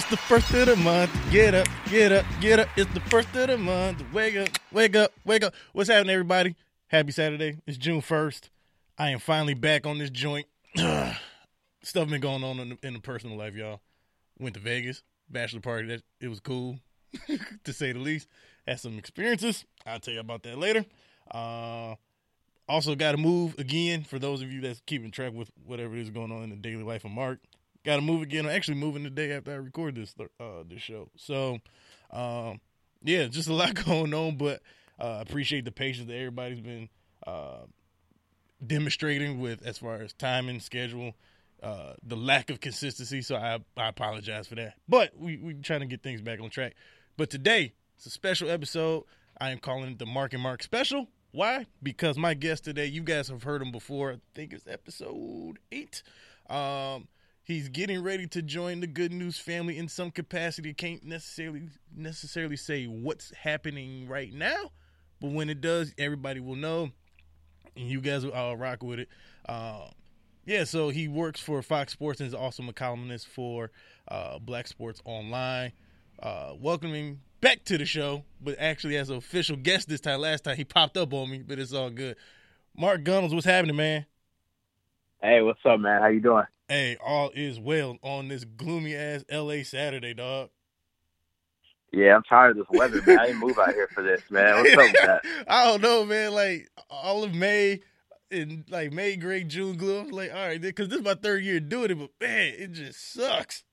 It's the first of the month. Get up, get up, get up. It's the first of the month. Wake up, wake up, wake up. What's happening, everybody? Happy Saturday. It's June 1st. I am finally back on this joint. Stuff been going on in the, in the personal life, y'all. Went to Vegas, bachelor party. That it was cool, to say the least. Had some experiences. I'll tell you about that later. Uh, also got to move again for those of you that's keeping track with whatever is going on in the daily life of Mark. Got to move again. I'm actually moving the day after I record this uh, this show. So, um, yeah, just a lot going on. But uh, I uh, appreciate the patience that everybody's been uh, demonstrating with as far as timing, schedule, uh, the lack of consistency. So I I apologize for that. But we we trying to get things back on track. But today it's a special episode. I am calling it the Mark and Mark special. Why? Because my guest today, you guys have heard him before. I think it's episode eight. Um, He's getting ready to join the Good News family in some capacity. Can't necessarily necessarily say what's happening right now, but when it does, everybody will know, and you guys will all rock with it. Uh, yeah, so he works for Fox Sports and is also a columnist for uh, Black Sports Online. Uh, welcoming back to the show, but actually as an official guest this time. Last time he popped up on me, but it's all good. Mark Gunnels, what's happening, man? Hey, what's up, man? How you doing? Hey, all is well on this gloomy ass LA Saturday, dog. Yeah, I'm tired of this weather, man. I didn't move out here for this, man. What's up with that? I don't know, man. Like all of May and like May, great June gloom. Like, all right, because this is my third year doing it, but man, it just sucks.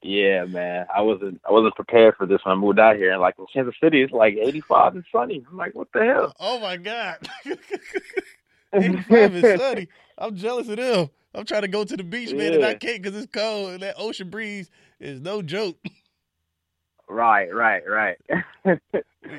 Yeah, man. I wasn't I wasn't prepared for this when I moved out here. And like in Kansas City, it's like 85 and sunny. I'm like, what the hell? Oh my god, 85 and sunny. I'm jealous of them. I'm trying to go to the beach, man, yeah. and I can't because it's cold and that ocean breeze is no joke. Right, right, right.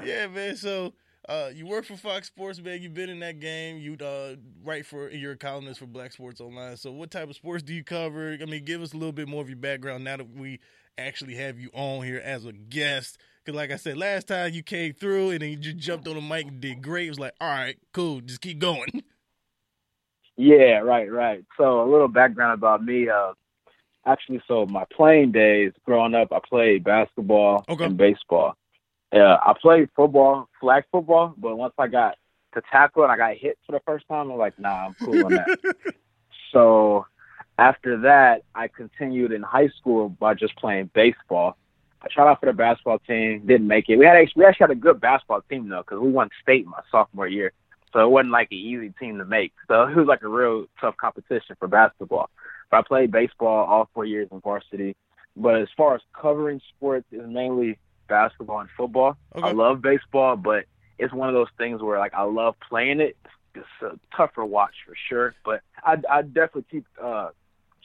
yeah, man. So uh, you work for Fox Sports, man. You've been in that game. You uh, write for you're a columnist for Black Sports Online. So what type of sports do you cover? I mean, give us a little bit more of your background now that we actually have you on here as a guest. Because like I said, last time you came through and then you just jumped on the mic and did great. It was like, all right, cool, just keep going. Yeah, right, right. So a little background about me. Uh, actually, so my playing days growing up, I played basketball okay. and baseball. Yeah, I played football, flag football, but once I got to tackle and I got hit for the first time, I'm like, nah, I'm cool on that. so after that, I continued in high school by just playing baseball. I tried out for the basketball team, didn't make it. We had actually, we actually had a good basketball team though, because we won state my sophomore year. So it wasn't like an easy team to make. So it was like a real tough competition for basketball. But I played baseball all four years in varsity. But as far as covering sports, is mainly basketball and football. Okay. I love baseball, but it's one of those things where like I love playing it. It's a tougher watch for sure, but I I definitely keep uh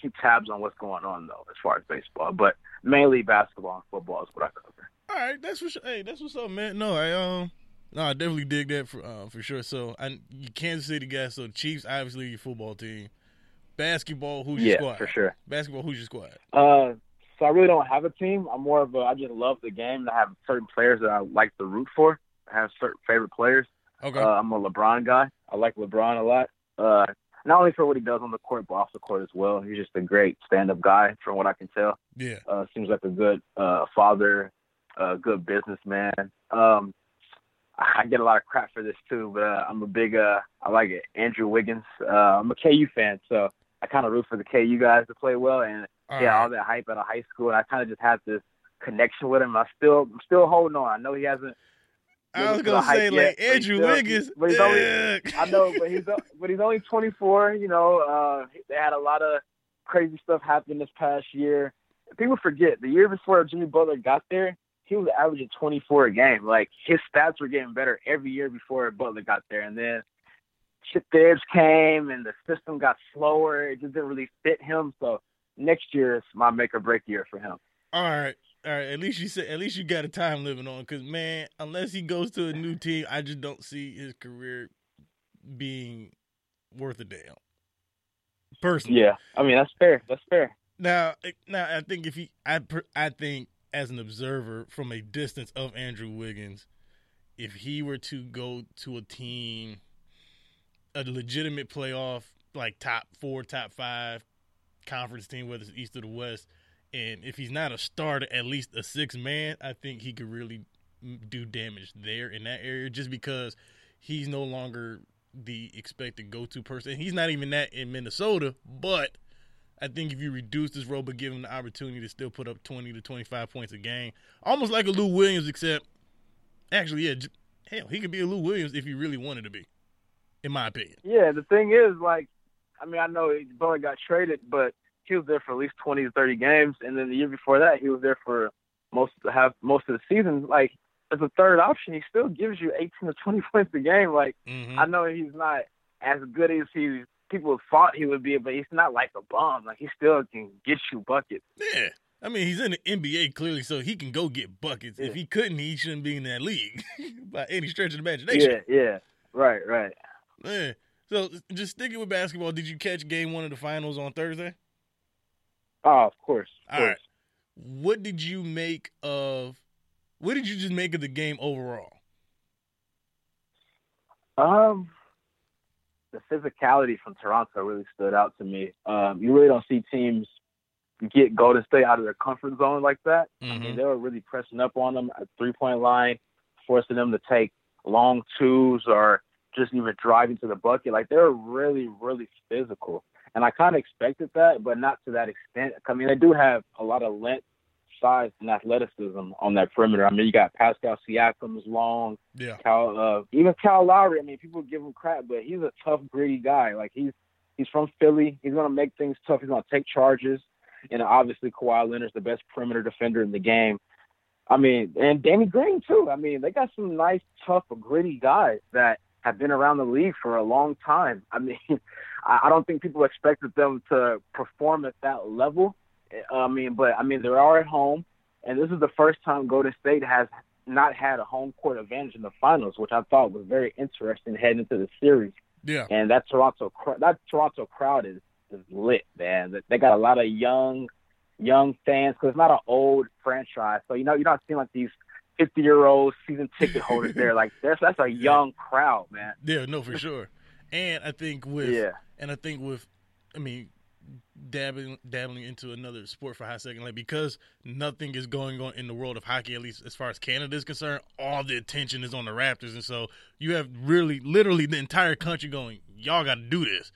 keep tabs on what's going on though as far as baseball. But mainly basketball and football is what I cover. All right, that's for sure. Hey, that's what's up, man. No, I um no, I definitely dig that for uh, for sure. So, I Kansas City guys. So, Chiefs obviously your football team. Basketball, who's your yeah, squad? for sure. Basketball, who's your squad? Uh, so I really don't have a team. I'm more of a. I just love the game. I have certain players that I like to root for. I have certain favorite players. Okay. Uh, I'm a LeBron guy. I like LeBron a lot. Uh, not only for what he does on the court, but off the court as well. He's just a great stand-up guy, from what I can tell. Yeah. Uh, seems like a good uh, father, a good businessman. Um, I get a lot of crap for this too, but uh, I'm a big uh, I like it. Andrew Wiggins. Uh, I'm a KU fan, so I kind of root for the KU guys to play well, and all yeah, right. all that hype out of high school. And I kind of just had this connection with him. I still, I'm still holding on. I know he hasn't. I was gonna say like yet, Andrew still, Wiggins. But he's only, I know, but he's but he's only 24. You know, uh, they had a lot of crazy stuff happen this past year. People forget the year before Jimmy Butler got there, he was averaging 24 a game. Like his stats were getting better every year before Butler got there, and then Chip Thibs came, and the system got slower. It just didn't really fit him. So next year is my make or break year for him. All right. All right, at least you said at least you got a time living on because man, unless he goes to a new team, I just don't see his career being worth a damn. Personally, yeah, I mean that's fair. That's fair. Now, now I think if he, I, I think as an observer from a distance of Andrew Wiggins, if he were to go to a team, a legitimate playoff, like top four, top five conference team, whether it's East or the West, And if he's not a starter, at least a six man, I think he could really do damage there in that area just because he's no longer the expected go to person. He's not even that in Minnesota, but I think if you reduce this role but give him the opportunity to still put up 20 to 25 points a game, almost like a Lou Williams, except actually, yeah, hell, he could be a Lou Williams if he really wanted to be, in my opinion. Yeah, the thing is, like, I mean, I know Bowen got traded, but he was there for at least 20 to 30 games, and then the year before that, he was there for most of the half, most of the season. Like, as a third option, he still gives you 18 to 20 points a game. Like, mm-hmm. I know he's not as good as he people thought he would be, but he's not like a bum. Like, he still can get you buckets. Yeah. I mean, he's in the NBA clearly, so he can go get buckets. Yeah. If he couldn't, he shouldn't be in that league by any stretch of the imagination. Yeah, yeah, right, right. Yeah. So, just sticking with basketball, did you catch Game One of the finals on Thursday? Oh, of course. Of All course. right. What did you make of? What did you just make of the game overall? Um, the physicality from Toronto really stood out to me. Um, you really don't see teams get Golden State out of their comfort zone like that. Mm-hmm. I mean, mm-hmm. they were really pressing up on them at three point line, forcing them to take long twos or just even driving to the bucket. Like they were really, really physical. And I kind of expected that, but not to that extent. I mean, they do have a lot of length, size, and athleticism on that perimeter. I mean, you got Pascal Siakam's long. Yeah. Kyle, uh, even Kyle Lowry. I mean, people give him crap, but he's a tough, gritty guy. Like he's he's from Philly. He's gonna make things tough. He's gonna take charges. And obviously, Kawhi Leonard's the best perimeter defender in the game. I mean, and Danny Green too. I mean, they got some nice, tough, gritty guys that have been around the league for a long time. I mean, I don't think people expected them to perform at that level. Uh, I mean, but I mean, they are all at home, and this is the first time Golden State has not had a home court advantage in the finals, which I thought was very interesting heading into the series. Yeah. And that Toronto that Toronto crowd is is lit, man. They got a lot of young young fans because it's not an old franchise. So you know you're not seeing like these fifty year old season ticket holders there. Like that's that's a young crowd, man. Yeah, no, for sure. And I think with yeah, and I think with, I mean, dabbling dabbling into another sport for high second, like because nothing is going on in the world of hockey, at least as far as Canada is concerned, all the attention is on the Raptors, and so you have really, literally, the entire country going, "Y'all got to do this,"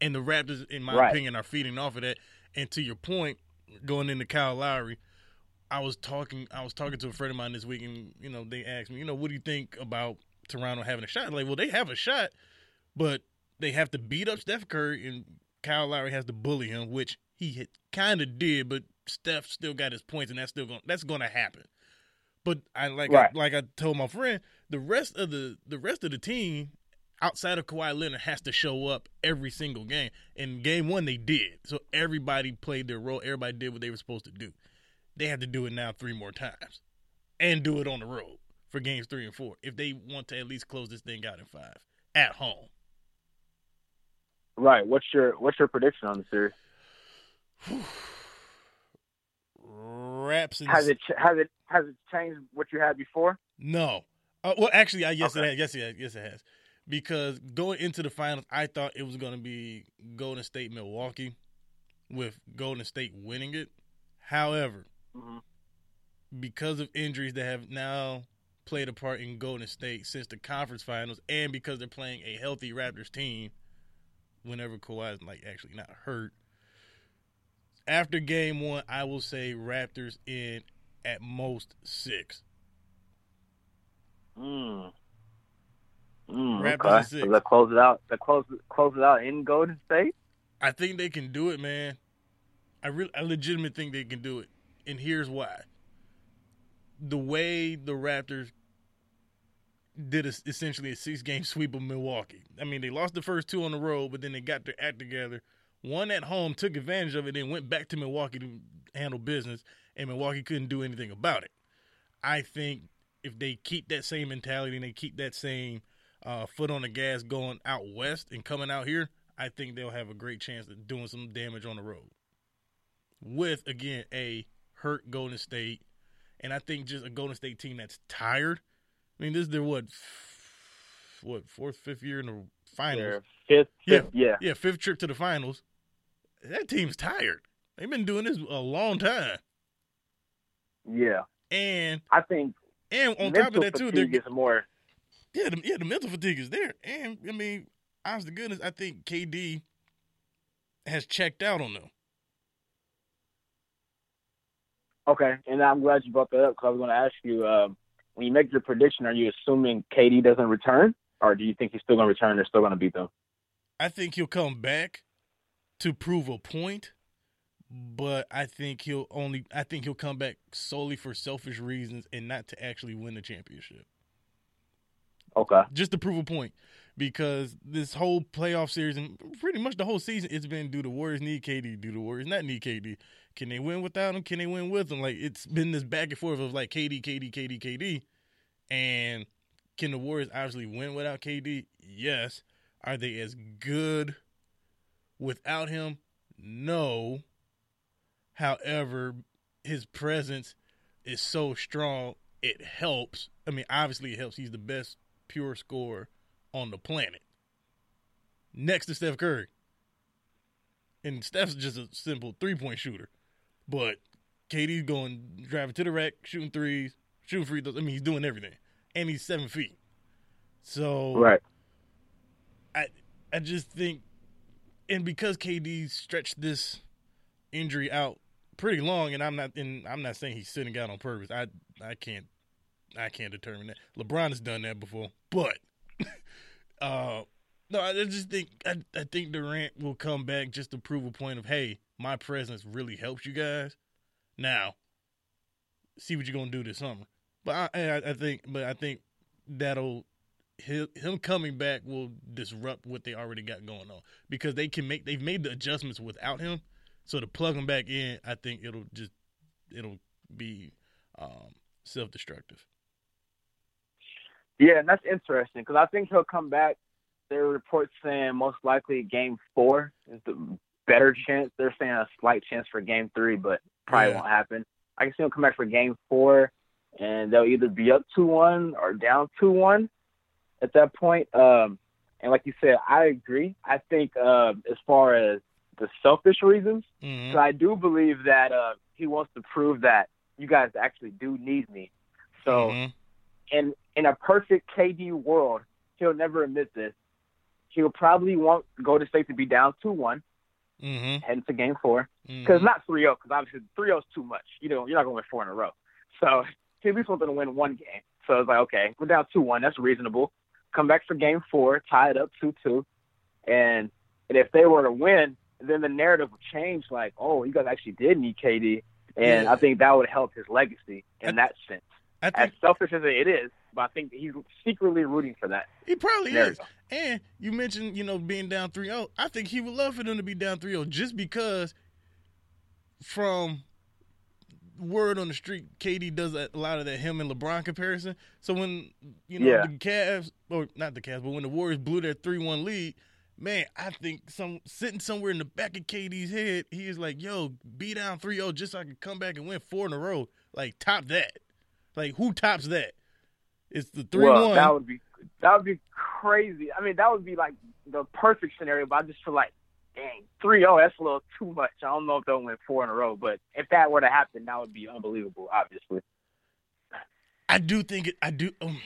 and the Raptors, in my right. opinion, are feeding off of that. And to your point, going into Kyle Lowry, I was talking, I was talking to a friend of mine this week, and you know, they asked me, you know, what do you think about Toronto having a shot? Like, well, they have a shot, but they have to beat up Steph Curry, and Kyle Lowry has to bully him, which he kind of did, but Steph still got his points, and that's still going that's going to happen. But I like right. I, like I told my friend, the rest of the the rest of the team outside of Kawhi Leonard has to show up every single game. In game one, they did. So everybody played their role. Everybody did what they were supposed to do. They have to do it now three more times, and do it on the road for games three and four if they want to at least close this thing out in five at home. Right. What's your What's your prediction on the series? Raps. Has it has it has it changed what you had before? No. Uh, well, actually, I, yes, okay. it has. Yes, it has. Yes, it has. Because going into the finals, I thought it was going to be Golden State Milwaukee, with Golden State winning it. However, mm-hmm. because of injuries that have now played a part in Golden State since the conference finals, and because they're playing a healthy Raptors team, whenever Kawhi's like actually not hurt. After game one, I will say Raptors in at most six. Mm. Mm, Raptors okay. six. So they close it out. They close close it out in Golden State. I think they can do it, man. I really, I legitimately think they can do it, and here's why. The way the Raptors did a, essentially a six game sweep of Milwaukee. I mean, they lost the first two on the road, but then they got their act together. One at home took advantage of it, and went back to Milwaukee to handle business, and Milwaukee couldn't do anything about it. I think if they keep that same mentality and they keep that same uh, foot on the gas going out west and coming out here, I think they'll have a great chance of doing some damage on the road. With again a hurt Golden State, and I think just a Golden State team that's tired I mean, this is their what, what fourth, fifth year in the finals? Their fifth, fifth, yeah, yeah, fifth trip to the finals. That team's tired. They've been doing this a long time. Yeah, and I think, and on top of that too, they're getting more. Yeah, the, yeah, the mental fatigue is there, and I mean, honest to goodness, I think KD has checked out on them. Okay, and I'm glad you brought that up because I was going to ask you uh, when you make your prediction, are you assuming KD doesn't return, or do you think he's still going to return? They're still going to beat them. I think he'll come back to prove a point, but I think he'll only I think he'll come back solely for selfish reasons and not to actually win the championship. Okay. Just to prove a point. Because this whole playoff series and pretty much the whole season, it's been do the Warriors need KD? Do the Warriors not need KD? Can they win without him? Can they win with him? Like it's been this back and forth of like KD, KD, KD, KD. And can the Warriors obviously win without KD? Yes. Are they as good without him? No. However, his presence is so strong, it helps. I mean, obviously, it helps. He's the best pure scorer on the planet, next to Steph Curry. And Steph's just a simple three point shooter. But KD's going driving to the rack, shooting threes, shooting free throws. I mean, he's doing everything, and he's seven feet. So right, I I just think, and because KD stretched this injury out pretty long, and I'm not and I'm not saying he's sitting out on purpose. I I can't I can't determine that. LeBron has done that before, but uh, no, I just think I, I think Durant will come back just to prove a point of hey, my presence really helps you guys. Now, see what you're gonna do this summer. But I, I, think, but I think that'll him coming back will disrupt what they already got going on because they can make they've made the adjustments without him. So to plug him back in, I think it'll just it'll be um, self destructive. Yeah, and that's interesting because I think he'll come back. There are reports saying most likely game four is the better chance. They're saying a slight chance for game three, but probably yeah. won't happen. I can see him come back for game four, and they'll either be up two one or down two one at that point. Um, and like you said, I agree. I think uh, as far as the selfish reasons, mm-hmm. I do believe that uh, he wants to prove that you guys actually do need me. So mm-hmm in in a perfect KD world, he'll never admit this. He'll probably want Golden State to be down two one, mm-hmm. heading to Game Four, because mm-hmm. not three zero, because obviously three zero is too much. You know, you're not going to win four in a row. So he at least wants to win one game. So it's like, okay, we're down two one. That's reasonable. Come back for Game Four, tie it up two two, and and if they were to win, then the narrative would change. Like, oh, you guys actually did need KD, and yeah. I think that would help his legacy in that sense. Think, as selfish as it is, but I think he's secretly rooting for that. He probably there is. And you mentioned, you know, being down 3-0. I think he would love for them to be down 3-0 just because from word on the street, KD does a lot of that him and LeBron comparison. So when, you know, yeah. the Cavs, or not the Cavs, but when the Warriors blew their 3-1 lead, man, I think some sitting somewhere in the back of KD's head, he is like, yo, be down 3-0 just so I can come back and win four in a row. Like, top that. Like who tops that? It's the three well, one. That would be that would be crazy. I mean, that would be like the perfect scenario. But I just feel like, dang, three zero. That's a little too much. I don't know if they'll win four in a row, but if that were to happen, that would be unbelievable. Obviously. I do think it. I do. Um,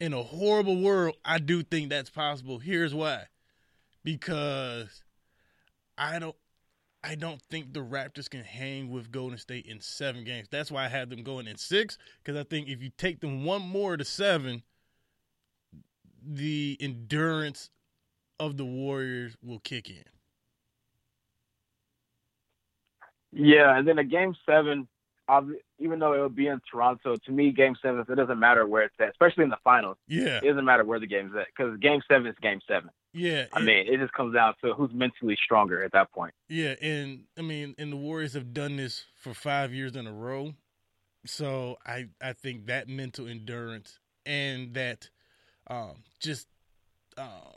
in a horrible world, I do think that's possible. Here's why. Because I don't. I don't think the Raptors can hang with Golden State in seven games. That's why I had them going in six, because I think if you take them one more to seven, the endurance of the Warriors will kick in. Yeah, and then a game seven, even though it would be in Toronto, to me, game seven, it doesn't matter where it's at, especially in the finals. Yeah. It doesn't matter where the game's at, because game seven is game seven. Yeah, I mean, it just comes down to who's mentally stronger at that point. Yeah, and I mean, and the Warriors have done this for five years in a row, so I I think that mental endurance and that um, just uh,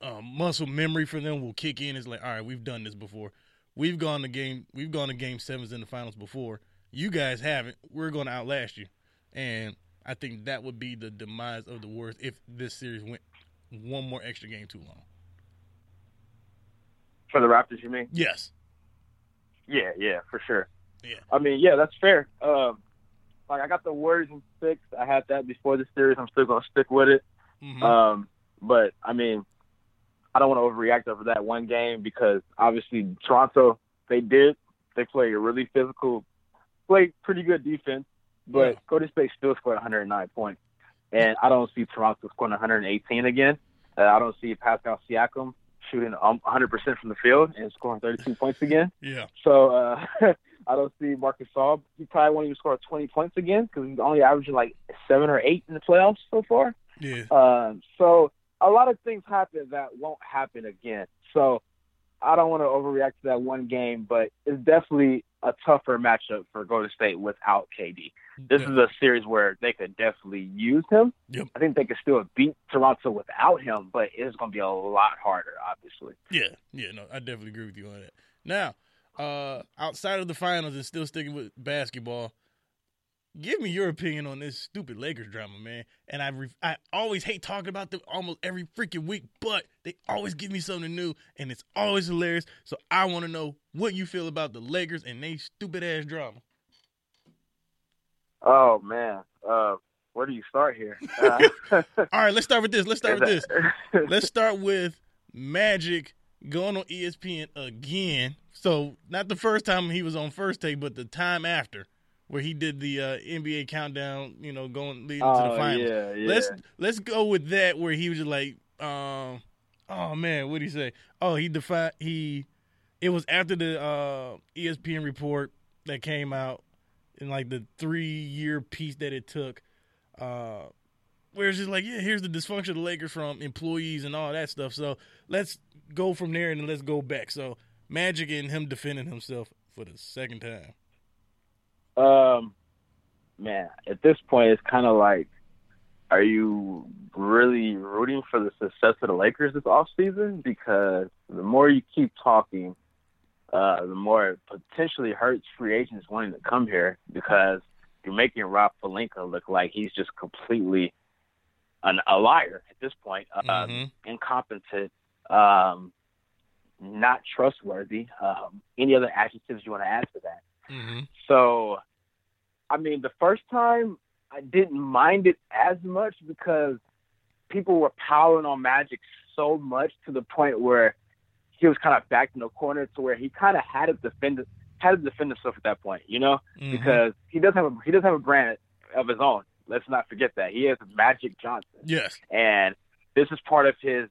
uh, muscle memory for them will kick in. It's like, all right, we've done this before. We've gone to game. We've gone to game sevens in the finals before. You guys haven't. We're going to outlast you, and I think that would be the demise of the Warriors if this series went one more extra game too long. For the Raptors, you mean? Yes. Yeah, yeah, for sure. Yeah. I mean, yeah, that's fair. Um, like I got the Warriors in six. I had that before the series. I'm still gonna stick with it. Mhm. Um, but I mean, I don't want to overreact over that one game because obviously Toronto they did they play a really physical, played pretty good defense, but Yeah. Golden State still scored 109 points, and I don't see Toronto scoring 118 again. Uh, I don't see Pascal Siakam shooting um, 100% from the field and scoring 32 points again. yeah. So uh, I don't see Marc Gasol. He probably won't even score 20 points again because he's only averaging like seven or eight in the playoffs so far. Yeah. Um, so a lot of things happen that won't happen again. So I don't want to overreact to that one game, but it's definitely a tougher matchup for Golden State without KD. This Yeah. is a series where they could definitely use him. Yep. I think they could still beat Toronto without him, but it's going to be a lot harder, obviously. Yeah, yeah, no, I definitely agree with you on that. Now, uh, outside of the finals and still sticking with basketball, give me your opinion on this stupid Lakers drama, man. And I, re- I always hate talking about them almost every freaking week, but they always give me something new, and it's always hilarious. So I want to know what you feel about the Lakers and they stupid ass drama. Oh man, uh, where do you start here? Uh, All right, let's start with this. Let's start with this. Let's start with Magic going on ESPN again. So not the first time he was on first take, but the time after, where he did the uh, NBA countdown. You know, going leading to oh the finals. yeah, yeah. Let's let's go with that, where he was just like, um, oh man, what did he say? Oh, he defied he. It was after the uh, ESPN report that came out, in like the three year piece that it took. Uh, where it's just like, yeah, here's the dysfunction of the Lakers from employees and all that stuff. So let's go from there and let's go back. So Magic and him defending himself for the second time. Um, man, at this point, it's kind of like, are you really rooting for the success of the Lakers this offseason? Because the more you keep talking, uh, the more it potentially hurts free agents wanting to come here because you're making Rob Pelinka look like he's just completely an, a liar at this point, uh, Mhm. incompetent, um, not trustworthy. Um, any other adjectives you want to add to that? Mm-hmm. So, I mean, the first time I didn't mind it as much because people were piling on Magic so much to the point where he was kind of backed in the corner to where he kind of had to defend had to defend himself at that point, you know, Mm-hmm. because he doesn't have a, he doesn't have a brand of his own. Let's not forget that he is Magic Johnson yes, and this is part of his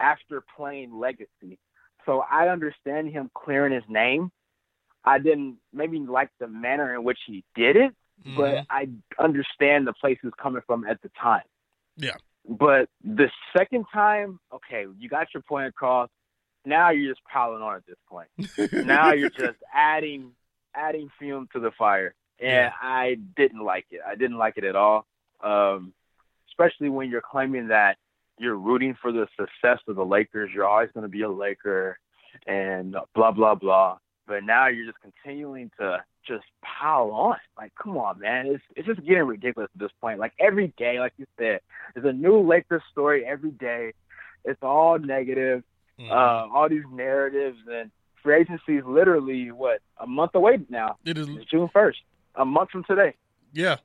after playing legacy. So I understand him clearing his name. I didn't maybe like the manner in which he did it, but Mhm. I understand the place he was coming from at the time. Yeah. But the second time, okay, you got your point across. Now you're just piling on at this point. now you're just adding adding fume to the fire, and Yeah. I didn't like it. I didn't like it at all. Um, especially when you're claiming that you're rooting for the success of the Lakers. You're always going to be a Laker, and blah blah blah. But now you're just continuing to just pile on. Like, come on, man. It's it's just getting ridiculous at this point. Like every day, like you said, there's a new Lakers story every day. It's all negative Mhm. uh, all these narratives and free agency is literally what a month away now. it is. It's June first, a month from today, Yeah,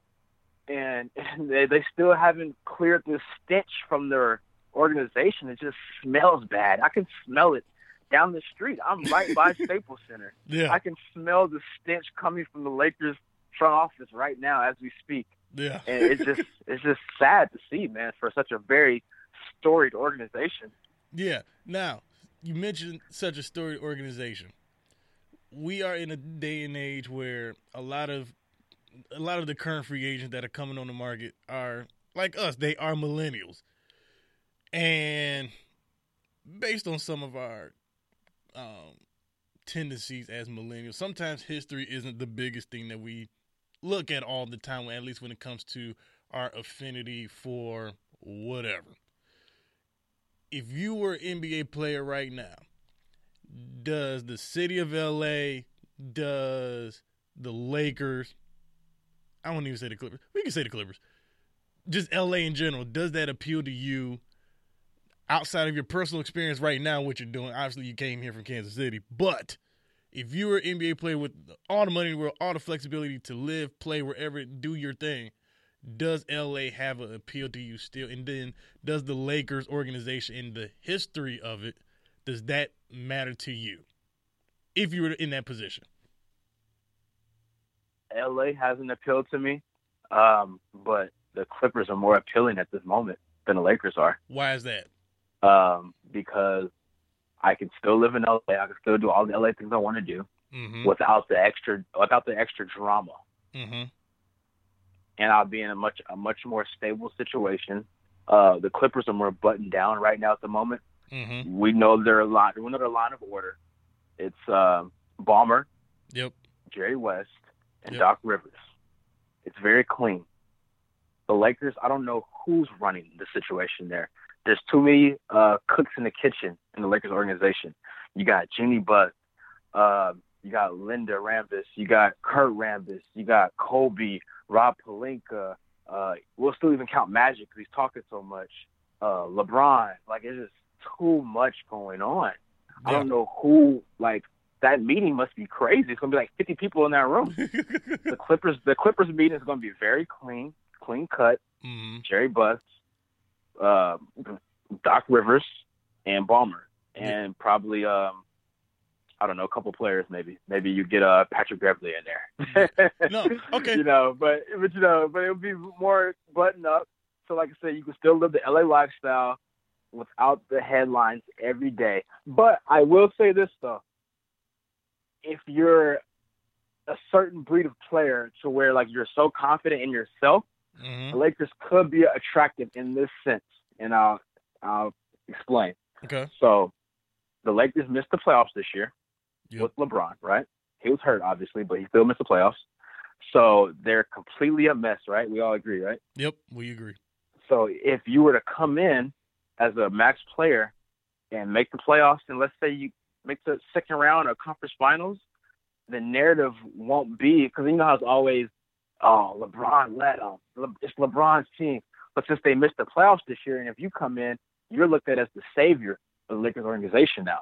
and, and they they still haven't cleared this stench from their organization. It just smells bad. I can smell it down the street. I'm right by Staples Center. yeah, I can smell the stench coming from the Lakers front office right now as we speak, yeah. and it's just it's just sad to see, man, for such a very storied organization. Yeah. Now, you mentioned such a storied organization. We are in a day and age where a lot of a lot of the current free agents that are coming on the market are like us. They are millennials. And based on some of our um, tendencies as millennials, sometimes history isn't the biggest thing that we look at all the time, at least when it comes to our affinity for whatever. If you were an NBA player right now, does the city of LA, does the Lakers, I won't even say the Clippers, we can say the Clippers, just LA in general, does that appeal to you outside of your personal experience right now, what you're doing? Obviously, you came here from Kansas City, but if you were an NBA player with all the money in the world, all the flexibility to live, play wherever, do your thing, does LA have an appeal to you still? And then does the Lakers organization and the history of it, does that matter to you if you were in that position? LA has an appeal to me, um, but the Clippers are more appealing at this moment than the Lakers are. Why is that? Um, because I can still live in LA. I can still do all the LA things I want to do mm-hmm. without the extra without the extra drama. Mm-hmm. And I'll be in a much a much more stable situation. Uh, the Clippers are more buttoned down right now at the moment. Mm-hmm. We know they're a lot. We know their line of order. It's uh, Ballmer, yep, Jerry West, and yep. Doc Rivers. It's very clean. The Lakers, I don't know who's running the situation there. There's too many uh, cooks in the kitchen in the Lakers organization. You got Jeanie Buss, uh, you got Linda Rambis, you got Kurt Rambis, you got Kobe, Rob Pelinka. Uh, we'll still even count Magic because he's talking so much. Uh, LeBron, like it's just too much going on. Yeah. I don't know who like that meeting must be crazy. It's gonna be like 50 people in that room. the Clippers, the Clippers meeting is gonna be very clean, clean cut. Mm-hmm. Jerry Buss, uh, Doc Rivers, and Ballmer, and probably um, I don't know, a couple players maybe. Maybe you get uh Patrick Beverley in there. no, okay. You know, but but you know, but it would be more button up. So like I said, you can still live the LA lifestyle without the headlines every day. But I will say this though. If you're a certain breed of player to where like you're so confident in yourself, mm-hmm. the Lakers could be attractive in this sense. And I'll I'll explain. Okay. So the Lakers missed the playoffs this year yep. with LeBron, right? He was hurt, obviously, but he still missed the playoffs. So they're completely a mess, right? We all agree, right? Yep, we agree. So if you were to come in as a max player and make the playoffs, and let's say you make the second round of conference finals, the narrative won't be because you know how it's always, oh, LeBron led them. Uh, it's LeBron's team. But since they missed the playoffs this year, and if you come in, you're looked at as the savior of the Lakers organization now.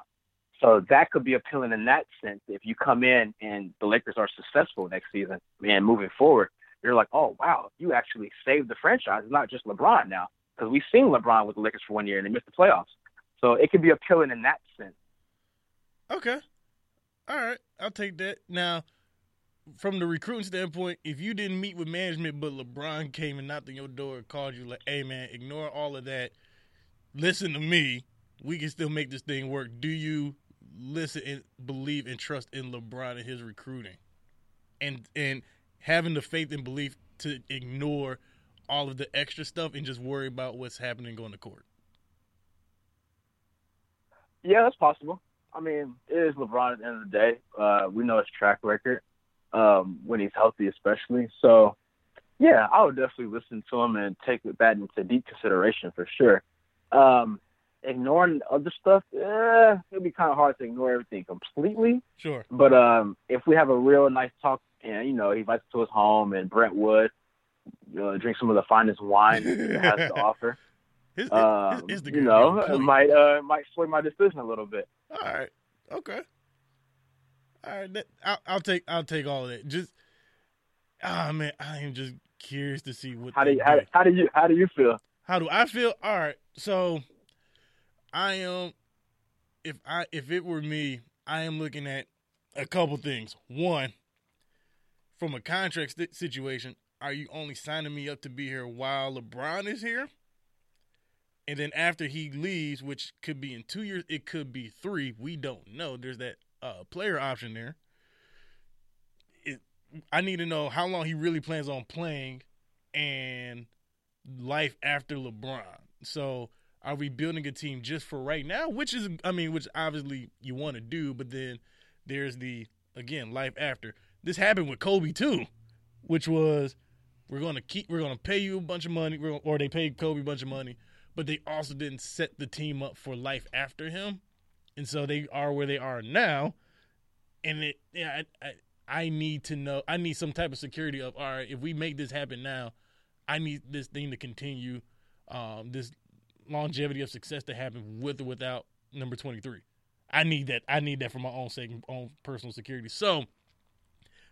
So that could be appealing in that sense. If you come in and the Lakers are successful next season and moving forward, you're like, oh wow, you actually saved the franchise. It's not just LeBron now, because we've seen LeBron with the Lakers for one year and they missed the playoffs. So it could be appealing in that sense. Okay, all right, I'll take that. Now, from the recruiting standpoint, if you didn't meet with management, but LeBron came and knocked on your door and called you like, "Hey man, ignore all of that. Listen to me. We can still make this thing work." Do you listen and believe and trust in LeBron and his recruiting, and and having the faith and belief to ignore all of the extra stuff and just worry about what's happening going to court? Yeah, that's possible. I mean, it is LeBron at the end of the day. Uh, we know his track record um, when he's healthy, especially. So, yeah, I would definitely listen to him and take that into deep consideration for sure. Um, ignoring other stuff, eh, it'd be kind of hard to ignore everything completely. Sure. But um, if we have a real nice talk, and you know, he invites us to his home and Brentwood, uh, drink some of the finest wine he has to offer. His, um, his, you know, it might uh, might sway my decision a little bit. All right. Okay. All right. That, I'll, I'll, take I'll take all of that. Just ah oh, man, I am just curious to see what. How do you, how, how do you how do you feel? How do I feel? All right. So I am if I if it were me, I am looking at a couple things. One, from a contract st- situation, are you only signing me up to be here while LeBron is here? And then after he leaves, which could be in two years, it could be three. We don't know. There's that uh, player option there. It, I need to know how long he really plans on playing and life after LeBron. So are we building a team just for right now? Which is, I mean, which obviously you want to do, but then there's the again life after. This happened with Kobe too, which was we're going to keep, we're going to pay you a bunch of money, or they paid Kobe a bunch of money, but they also didn't set the team up for life after him, and so they are where they are now. And it, yeah, I, I, I need to know, I need some type of security of, all right, if we make this happen now, I need this thing to continue. Um, this longevity of success to happen with or without number 23. I need that. I need that for my own sake, own personal security. So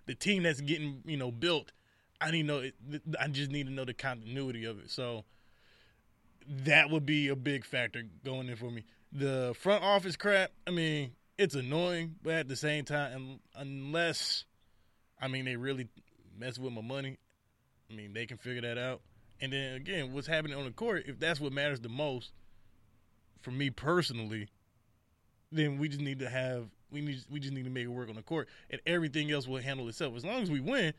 the team that's getting you know built, I need know. I just need to know the continuity of it. So that would be a big factor going in for me. The front office crap. I mean, it's annoying, but at the same time, unless I mean they really mess with my money, I mean they can figure that out. And then again, what's happening on the court, if that's what matters the most, for me personally, then we just need to have we need we just need to make it work on the court, and everything else will handle itself. As long as we win,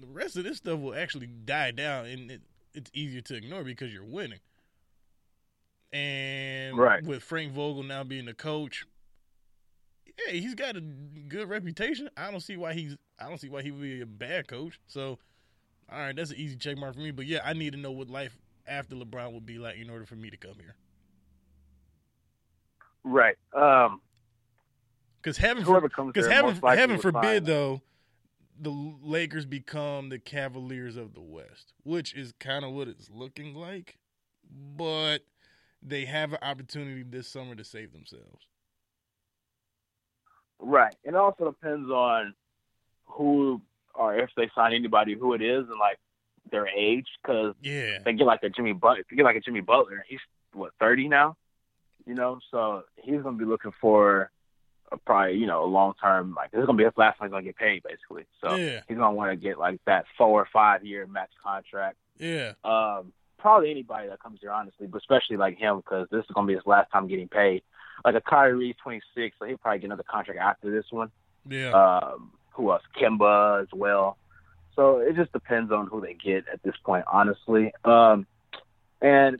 the rest of this stuff will actually die down, and it, it's easier to ignore because you're winning. And right. with Frank Vogel now being the coach, yeah, he's got a good reputation. I don't see why he's I don't see why he would be a bad coach. So, all right, that's an easy check mark for me. But yeah, I need to know what life after LeBron would be like in order for me to come here. Right. Um, because heaven, for, heaven, heaven forbid though, the Lakers become the Cavaliers of the West, which is kind of what it's looking like. But they have an opportunity this summer to save themselves. Right. And it also depends on who or if they sign anybody, who it is, and like their age. Because yeah, they get like a Jimmy Butler. If you get like a Jimmy Butler, he's what thirty now you know, so he's gonna be looking for a probably you know a long term like this is gonna be his last time he's gonna get paid basically. So yeah. he's gonna want to get like that four or five year max contract. Yeah. Um, probably anybody that comes here honestly, but especially like him because this is gonna be his last time getting paid. Like a Kyrie, 26, so he'll probably get another contract after this one. Yeah. Um, who else? Kemba as well. So it just depends on who they get at this point, honestly. Um, and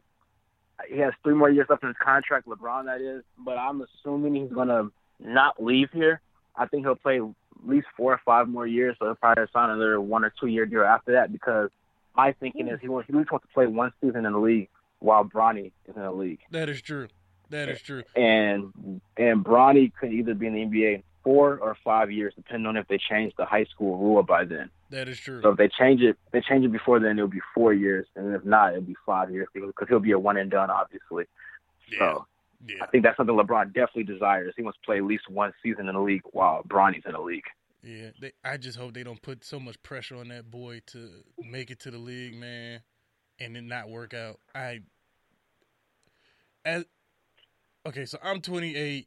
he has three more years left in his contract, LeBron that is. But I'm assuming he's gonna not leave here. I think he'll play at least four or five more years, so he'll probably sign another one or two year deal after that. Because my thinking is he wants he just wants to play one season in the league while Bronny is in the league. That is true. That is true. And and Bronny could either be in the NBA four or five years, depending on if they change the high school rule by then. That is true. So if they change it, they change it before then, it'll be four years, and if not, it'll be five years because he'll be a one and done, obviously. Yeah. So yeah. I think that's something LeBron definitely desires. He wants to play at least one season in the league while Bronny's in the league. Yeah, they, I just hope they don't put so much pressure on that boy to make it to the league, man, and it not work out. I as okay, so I'm 28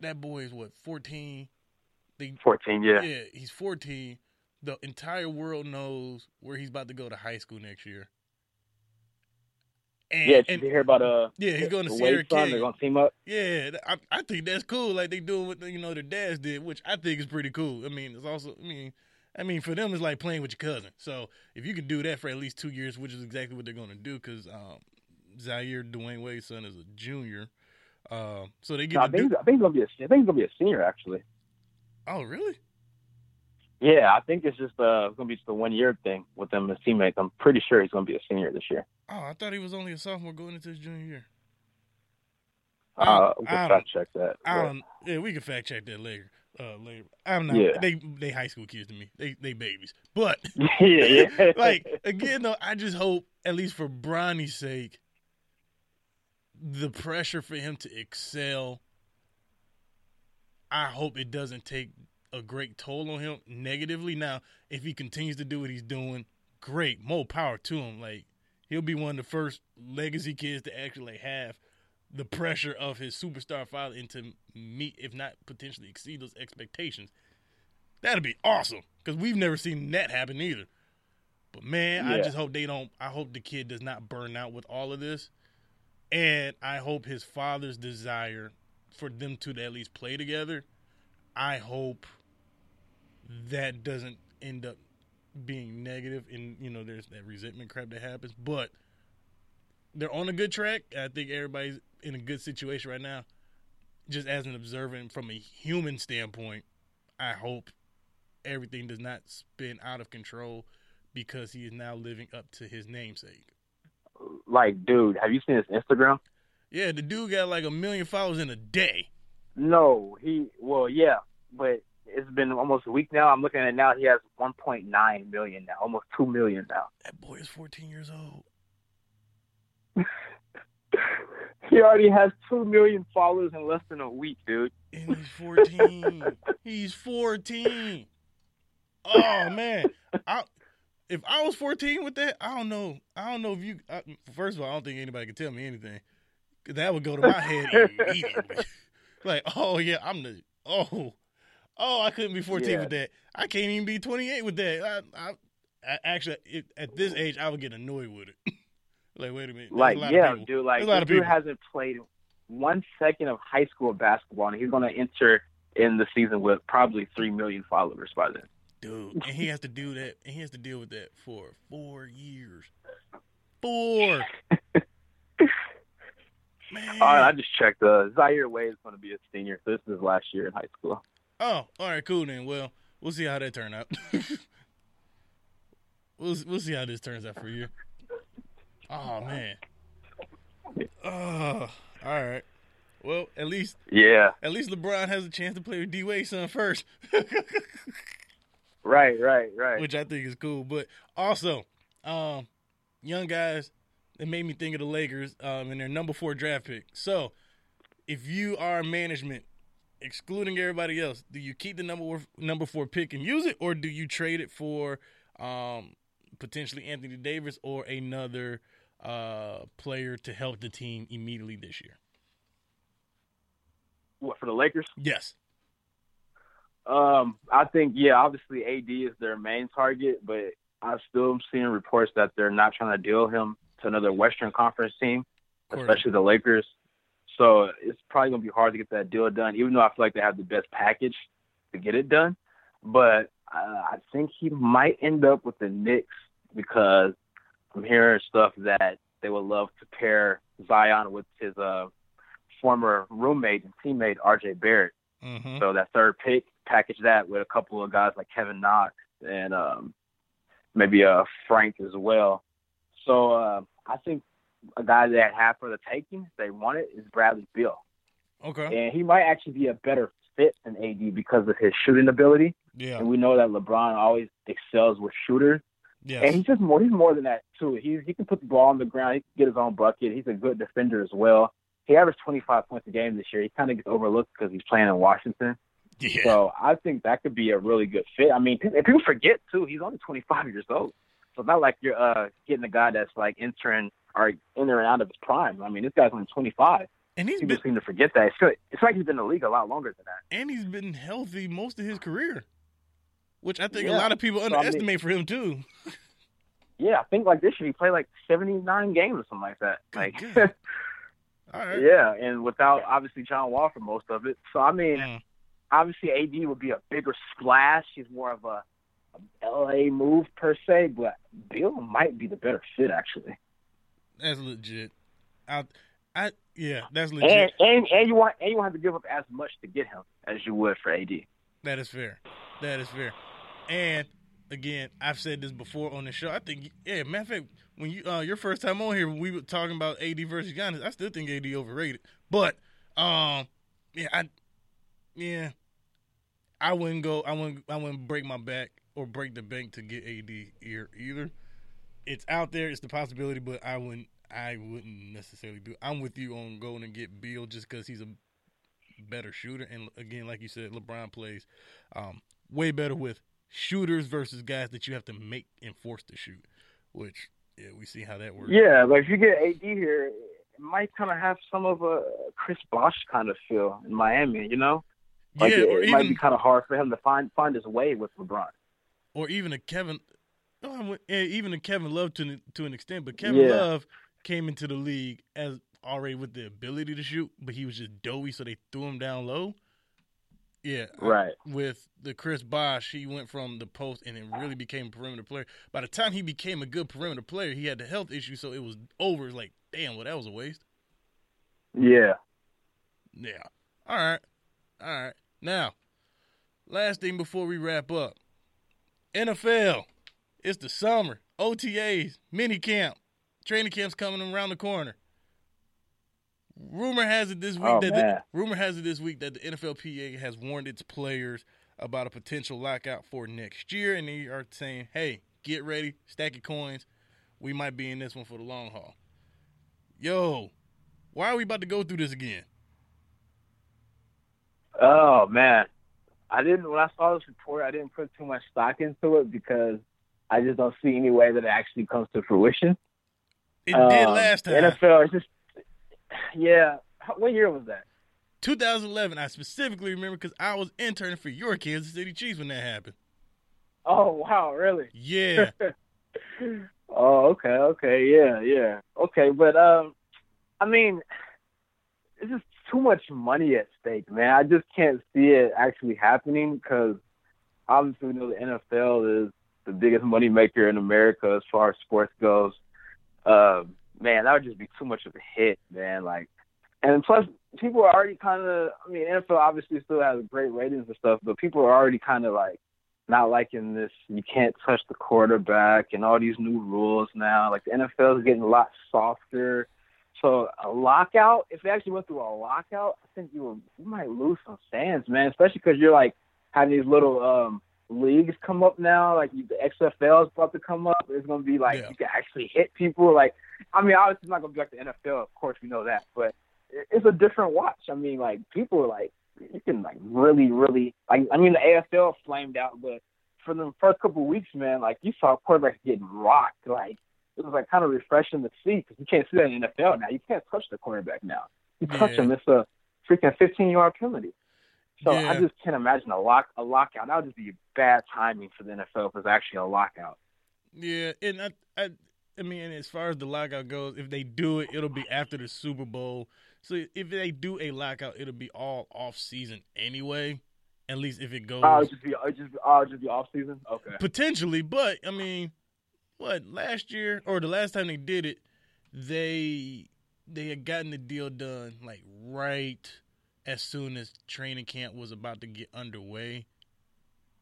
that boy is what 14. They, 14, yeah. Yeah, he's 14. The entire world knows where he's about to go to high school next year. And, yeah, and, you hear about uh? Yeah, he's going to Sierra Canyon. They're going to team up. Yeah, I, I think that's cool. Like they doing what you know their dads did, which I think is pretty cool. I mean, it's also I mean, I mean for them it's like playing with your cousin. So if you can do that for at least two years, which is exactly what they're going to do, because um, Zaire Dwyane Wade's son is a junior. Uh, so they get. No, I, think, do- I think he's gonna be a. I think he's gonna be a senior actually. Oh really? Yeah, I think it's just uh gonna be just a one year thing with them as teammates. I'm pretty sure he's gonna be a senior this year. Oh, I thought he was only a sophomore going into his junior year. Uh, we can fact check that. I don't, yeah, we can fact check that later. Uh, later. I'm not. Yeah. They they high school kids to me. They they babies. But yeah, yeah. like again though, I just hope at least for Bronny's sake, the pressure for him to excel, I hope it doesn't take a great toll on him negatively. Now, if he continues to do what he's doing, great, more power to him. Like he'll be one of the first legacy kids to actually have the pressure of his superstar father and to meet, if not potentially exceed those expectations. That'd be awesome because we've never seen that happen either. But man, yeah. I just hope they don't. I hope the kid does not burn out with all of this and I hope his father's desire for them to at least play together, I hope that doesn't end up being negative and you know there's that resentment crap that happens but they're on a good track i think everybody's in a good situation right now just as an observer from a human standpoint i hope everything does not spin out of control because he is now living up to his namesake like, dude, have you seen his Instagram? Yeah, the dude got like a million followers in a day. No, he well, yeah, but it's been almost a week now. I'm looking at it now. He has 1.9 million now, almost two million now. That boy is 14 years old. He already has two million followers in less than a week, dude. And he's fourteen. he's fourteen. Oh man, I, if I was fourteen with that, I don't know. I don't know if you. I, first of all, I don't think anybody could tell me anything. That would go to my head immediately. like, oh yeah, I'm the oh oh I couldn't be fourteen yeah. with that. I can't even be twenty eight with that. I, I, I actually it, at this age I would get annoyed with it. like, wait a minute. Like, yeah, dude. Like, a dude hasn't played one second of high school basketball, and he's going to enter in the season with probably three million followers by then. Dude, and he has to do that, and he has to deal with that for four years. Four. Man. All right, I just checked. Uh, Zaire Wade is going to be a senior. So this is his last year in high school. Oh, all right, cool then. Well, we'll see how that turn out. we'll we'll see how this turns out for you. Oh man. Oh, all right. Well, at least yeah. At least LeBron has a chance to play with D Wade's son first. right, right, right. Which I think is cool, but also, um, young guys it made me think of the Lakers um, and their number four draft pick. So, if you are management, excluding everybody else, do you keep the number number four pick and use it, or do you trade it for um, potentially Anthony Davis or another uh, player to help the team immediately this year? What for the Lakers? Yes. Um, I think yeah, obviously AD is their main target, but I still am seeing reports that they're not trying to deal him to another Western Conference team, especially the Lakers. So it's probably gonna be hard to get that deal done, even though I feel like they have the best package to get it done. But uh, I think he might end up with the Knicks because I'm hearing stuff that they would love to pair Zion with his uh, former roommate and teammate RJ Barrett. Mm-hmm. So that third pick, package that with a couple of guys like Kevin Knox and um, maybe uh, Frank as well. So uh, I think a guy that have for the taking, they want it, is Bradley Beal. Okay. And he might actually be a better fit than AD because of his shooting ability. Yeah. And we know that LeBron always excels with shooters. Yes. And he's just more he's more than that too. He he can put the ball on the ground, he can get his own bucket. He's a good defender as well. He averaged 25 points a game this year. He kind of gets overlooked because he's playing in Washington. Yeah. So I think that could be a really good fit. I mean, people forget too. He's only 25 years old. So it's not like you're uh, getting a guy that's like entering or in and out of his prime. I mean, this guy's only 25. And he's People been, seem to forget that. It's, it's like he's been in the league a lot longer than that. And he's been healthy most of his career, which I think yeah. a lot of people underestimate so, I mean, for him too. yeah, I think like this year he played like 79 games or something like that. Like, all right. Yeah, and without obviously John Wall for most of it. So I mean, mm. obviously AD would be a bigger splash. He's more of a LA move per se, but Beal might be the better fit actually. That's legit. I, I, yeah, that's legit. And, and and you want and you want to have to give up as much to get him as you would for AD. That is fair. That is fair. And again, I've said this before on the show. I think, yeah, matter of fact, when you uh, your first time on here, we were talking about AD versus Giannis. I still think AD overrated, but um, yeah, I, yeah, I wouldn't go. I wouldn't. I wouldn't break my back or break the bank to get AD here either. It's out there, it's the possibility, but I wouldn't I wouldn't necessarily do. I'm with you on going and get Beal just because he's a better shooter, and again, like you said, LeBron plays um, way better with shooters versus guys that you have to make and force to shoot. Which yeah, we see how that works. Yeah, but if you get AD here, it might kind of have some of a Chris Bosh kind of feel in Miami. You know, like yeah, it, it even, might be kind of hard for him to find find his way with LeBron or even a Kevin, even a Kevin Love to to an extent. But Kevin yeah. Love came into the league as already with the ability to shoot, but he was just doughy, so they threw him down low. Yeah, right. with the Chris Bosh, he went from the post and then really became a perimeter player. By the time he became a good perimeter player, he had the health issue, so it was over. It's like, damn, well, that was a waste. Yeah. Yeah. All right. All right. Now, last thing before we wrap up. NFL, it's the summer. OTAs, mini camp, training camp's coming around the corner. Rumor has it this week oh, that the, rumor has it this week that the NFLPA has warned its players about a potential lockout for next year, and they are saying, "Hey, get ready, stack your coins. We might be in this one for the long haul." Yo, Why are we about to go through this again? Oh man, I didn't. When I saw this report, I didn't put too much stock into it because I just don't see any way that it actually comes to fruition. It um, did last time. NFL is just yeah. What year was that? 2011. I specifically remember because I was interning for your Kansas City Chiefs when that happened. Oh wow, really? Yeah. oh, okay, okay, yeah, yeah, okay, but um, I mean, it's just too much money at stake, man. I just can't see it actually happening because obviously we know the NFL is the biggest money maker in America as far as sports goes. Uh, man, that would just be too much of a hit, man. Like, and plus, people are already kind of. I mean, NFL obviously still has great ratings and stuff, but people are already kind of like not liking this. You can't touch the quarterback and all these new rules now. Like the NFL is getting a lot softer. So a lockout, if they actually went through a lockout, I think you will, you might lose some fans, man. Especially because you're like having these little um leagues come up now. Like the XFL is about to come up. It's gonna be like yeah. you can actually hit people. Like I mean, obviously it's not gonna be like the NFL. Of course, we know that, but it's a different watch. I mean, like people are like you can like really, really like I mean the AFL flamed out, but for the first couple of weeks, man, like you saw quarterbacks getting rocked. Like it was like kind of refreshing to see because you can't see that in the NFL now. You can't touch the quarterback now. You touch yeah. him, it's a freaking 15 yard penalty. So yeah. I just can't imagine a lock a lockout. That would just be bad timing for the NFL if it's actually a lockout. Yeah, and I, I, I mean, as far as the lockout goes, if they do it, it'll be after the Super Bowl. So if they do a lockout, it'll be all off season anyway. At least if it goes. Oh, just be, just, oh, just be off season. Okay. Potentially, but I mean, what last year or the last time they did it, they they had gotten the deal done like right as soon as training camp was about to get underway.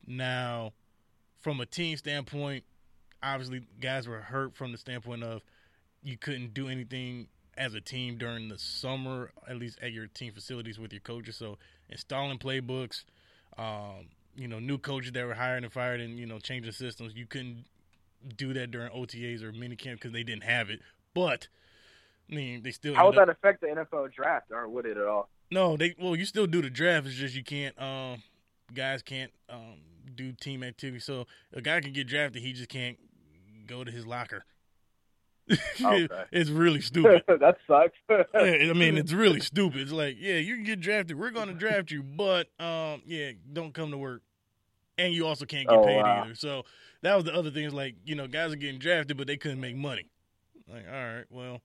Now, from a team standpoint, obviously guys were hurt from the standpoint of you couldn't do anything as a team during the summer, at least at your team facilities with your coaches. So installing playbooks, um, you know, new coaches that were hired and fired, and you know, changing systems. You couldn't do that during OTAs or minicamp because they didn't have it. But I mean, they still. How would that affect the NFL draft, or would it at all? No, they well, you still do the draft. It's just you can't. Um, guys can't um, do team activity. So a guy can get drafted, he just can't go to his locker. Okay. it's really stupid. that sucks. I mean, it's really stupid. It's like, yeah, you can get drafted. We're going to draft you, but um, yeah, don't come to work, and you also can't get oh, paid wow. either. So that was the other thing. Is like, you know, guys are getting drafted, but they couldn't make money. Like, all right, well,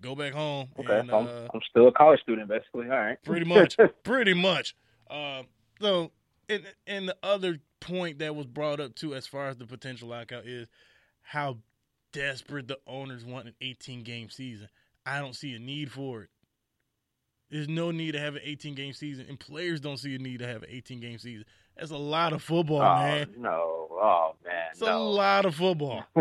go back home. Okay, and, I'm, uh, I'm, still a college student, basically. All right, pretty much, pretty much. Uh, so, and and the other point that was brought up too, as far as the potential lockout, is how desperate the owners want an 18 game season. I don't see a need for it. There's no need to have an 18 game season, and players don't see a need to have an 18 game season. That's a lot of football, oh, man. No, oh man, it's no. a lot of football.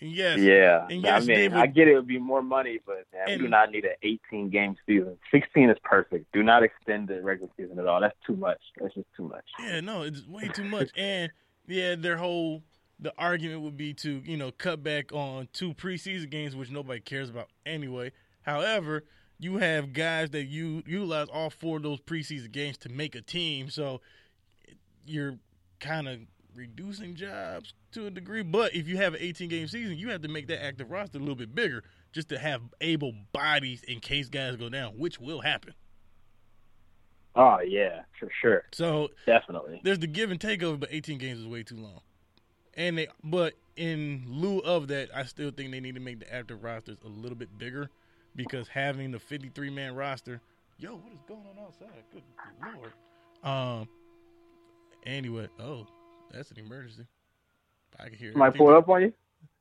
yes, yeah. And yes, I mean, would, I get it would be more money, but man, and, we do not need an 18 game season. 16 is perfect. Do not extend the regular season at all. That's too much. That's just too much. Yeah, no, it's way too much. and yeah, their whole the argument would be to you know cut back on two preseason games, which nobody cares about anyway. However, you have guys that you utilize all four of those preseason games to make a team, so you're kind of reducing jobs to a degree. But if you have an 18 game season, you have to make that active roster a little bit bigger just to have able bodies in case guys go down, which will happen. Oh yeah, for sure. So definitely, there's the give and take of it, but 18 games is way too long. And they, but in lieu of that, I still think they need to make the active rosters a little bit bigger because having the 53 man roster, yo, what is going on outside? Good lord. Um. Anyway, oh, that's an emergency. I can hear. Somebody pulled up on you?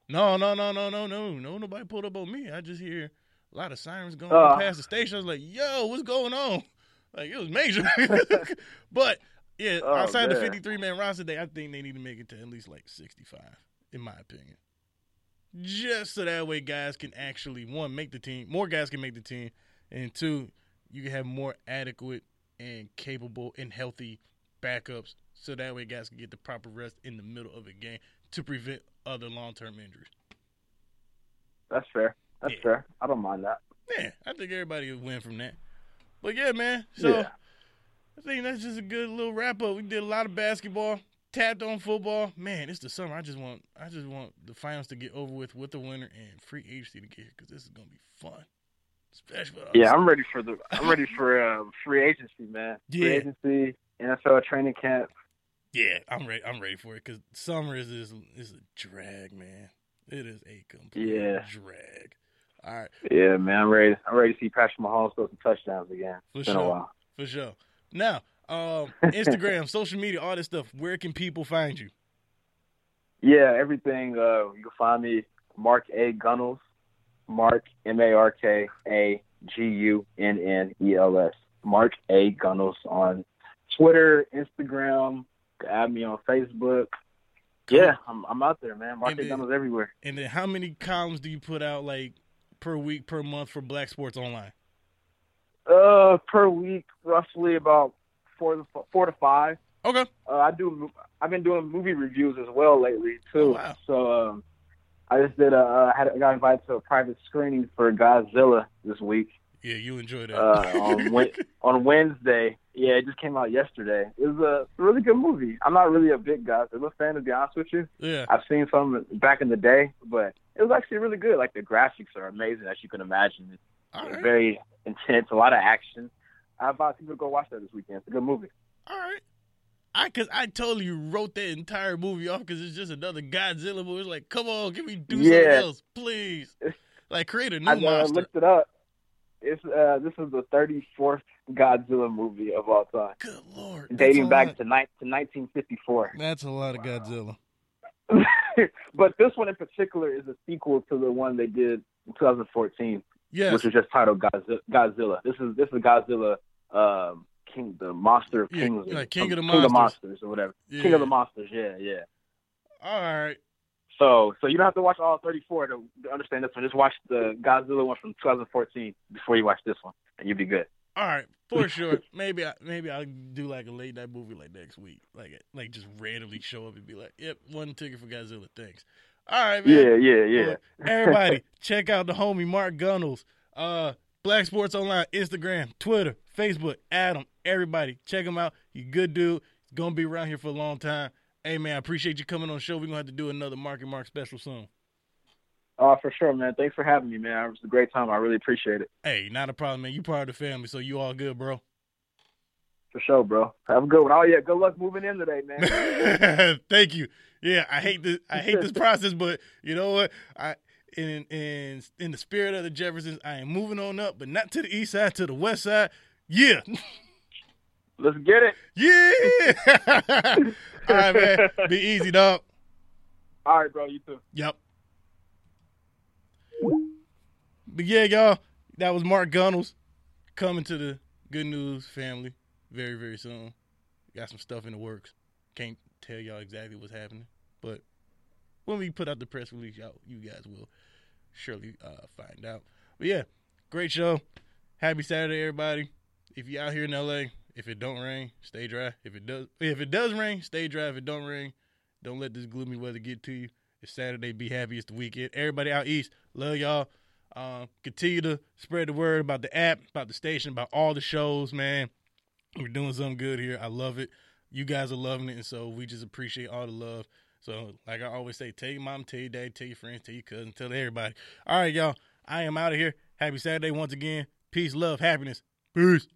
No, no, no, no, no, no, no. Nobody pulled up on me. I just hear a lot of sirens going uh. past the station. I was like, "Yo, what's going on?" Like it was major. but yeah, oh, outside man. the 53 man roster, they I think they need to make it to at least like 65, in my opinion. Just so that way guys can actually one make the team, more guys can make the team, and two, you can have more adequate and capable and healthy backups, so that way guys can get the proper rest in the middle of a game to prevent other long term injuries. That's fair. That's yeah. fair. I don't mind that. Yeah, I think everybody would win from that. But yeah, man. So yeah. I think that's just a good little wrap up. We did a lot of basketball, tapped on football. Man, it's the summer. I just want I just want the finals to get over with with the winner and free agency to get here because this is gonna be fun. Especially yeah, I'm ready for the I'm ready for uh, free agency, man. Yeah. Free agency, NFL training camp. Yeah, I'm ready. I'm ready for it because summer is is is a drag, man. It is a complete yeah. drag. All right. Yeah, man, I'm ready. I'm ready to see Patrick Mahomes throw some touchdowns again. For it's sure. For sure. Now, um, Instagram, social media, all this stuff. Where can people find you? Yeah, everything. Uh, you can find me Mark A Gunnels, Mark M A R K A G U N N E L S. Mark A Gunnels on Twitter, Instagram, add me on Facebook. Yeah, I'm I'm out there, man. Mark A Gunnels everywhere. And then how many columns do you put out like per week, per month for Black Sports Online? Uh, per week, roughly about four to four to five. Okay. Uh, I do. I've been doing movie reviews as well lately too. Oh, wow. So um, I just did a. Uh, I had I got invited to a private screening for Godzilla this week. Yeah, you enjoyed it. uh, on, on Wednesday. Yeah, it just came out yesterday. It was a really good movie. I'm not really a big Godzilla fan, to be honest with you. Yeah. I've seen some back in the day, but it was actually really good. Like the graphics are amazing, as you can imagine. It's right. very intense, a lot of action. I advise people to go watch that this weekend. It's a good movie. All right. I cause I totally wrote that entire movie off because it's just another Godzilla movie. It's like, come on, can we do yeah. something else, please? Like create a new I, monster. I looked it up. It's uh, this is the 34th Godzilla movie of all time. Good lord, dating back to, ni- to 1954. That's a lot of Godzilla. but this one in particular is a sequel to the one they did in 2014. Yes. which was just titled Godzilla. This is this is Godzilla, um, King, the monster of yeah, kings, like King of the King monsters. of monsters or whatever. Yeah. King of the monsters. Yeah, yeah. All right. So, so you don't have to watch all 34 to, to understand this one. Just watch the Godzilla one from 2014 before you watch this one, and you'll be good. All right, for sure. maybe I, maybe I'll do like a late night movie like next week, like like just randomly show up and be like, "Yep, one ticket for Godzilla, thanks." All right, man. Yeah, yeah, yeah. Everybody, check out the homie Mark Gunnels. Uh, Black Sports Online, Instagram, Twitter, Facebook, Adam, everybody, check him out. He's a good dude. He's gonna be around here for a long time. Hey man, I appreciate you coming on the show. We're gonna have to do another Market Mark special soon. Oh, for sure, man. Thanks for having me, man. It was a great time. I really appreciate it. Hey, not a problem, man. You part of the family, so you all good, bro. For sure, bro. Have a good one. Oh yeah, good luck moving in today, man. Thank you. Yeah, I hate this. I hate this process, but you know what? I in in in the spirit of the Jeffersons, I am moving on up, but not to the east side, to the west side. Yeah. Let's get it. Yeah. All right, man. Be easy, dog. All right, bro. You too. Yep. But yeah, y'all, that was Mark Gunnels coming to the Good News family very, very soon. Got some stuff in the works. Can't tell y'all exactly what's happening, but when we put out the press release, y'all, you guys will surely uh, find out. But yeah, great show. Happy Saturday, everybody. If you out here in LA, if it don't rain, stay dry. If it does, if it does rain, stay dry. If it don't rain, don't let this gloomy weather get to you. It's Saturday. Be happy. It's the weekend. Everybody out east, love y'all. Uh, continue to spread the word about the app, about the station, about all the shows, man. We're doing something good here. I love it. You guys are loving it, and so we just appreciate all the love. So, like I always say, tell your mom, tell your dad, tell your friends, tell your cousin, tell everybody. All right, y'all. I am out of here. Happy Saturday once again. Peace, love, happiness. Peace.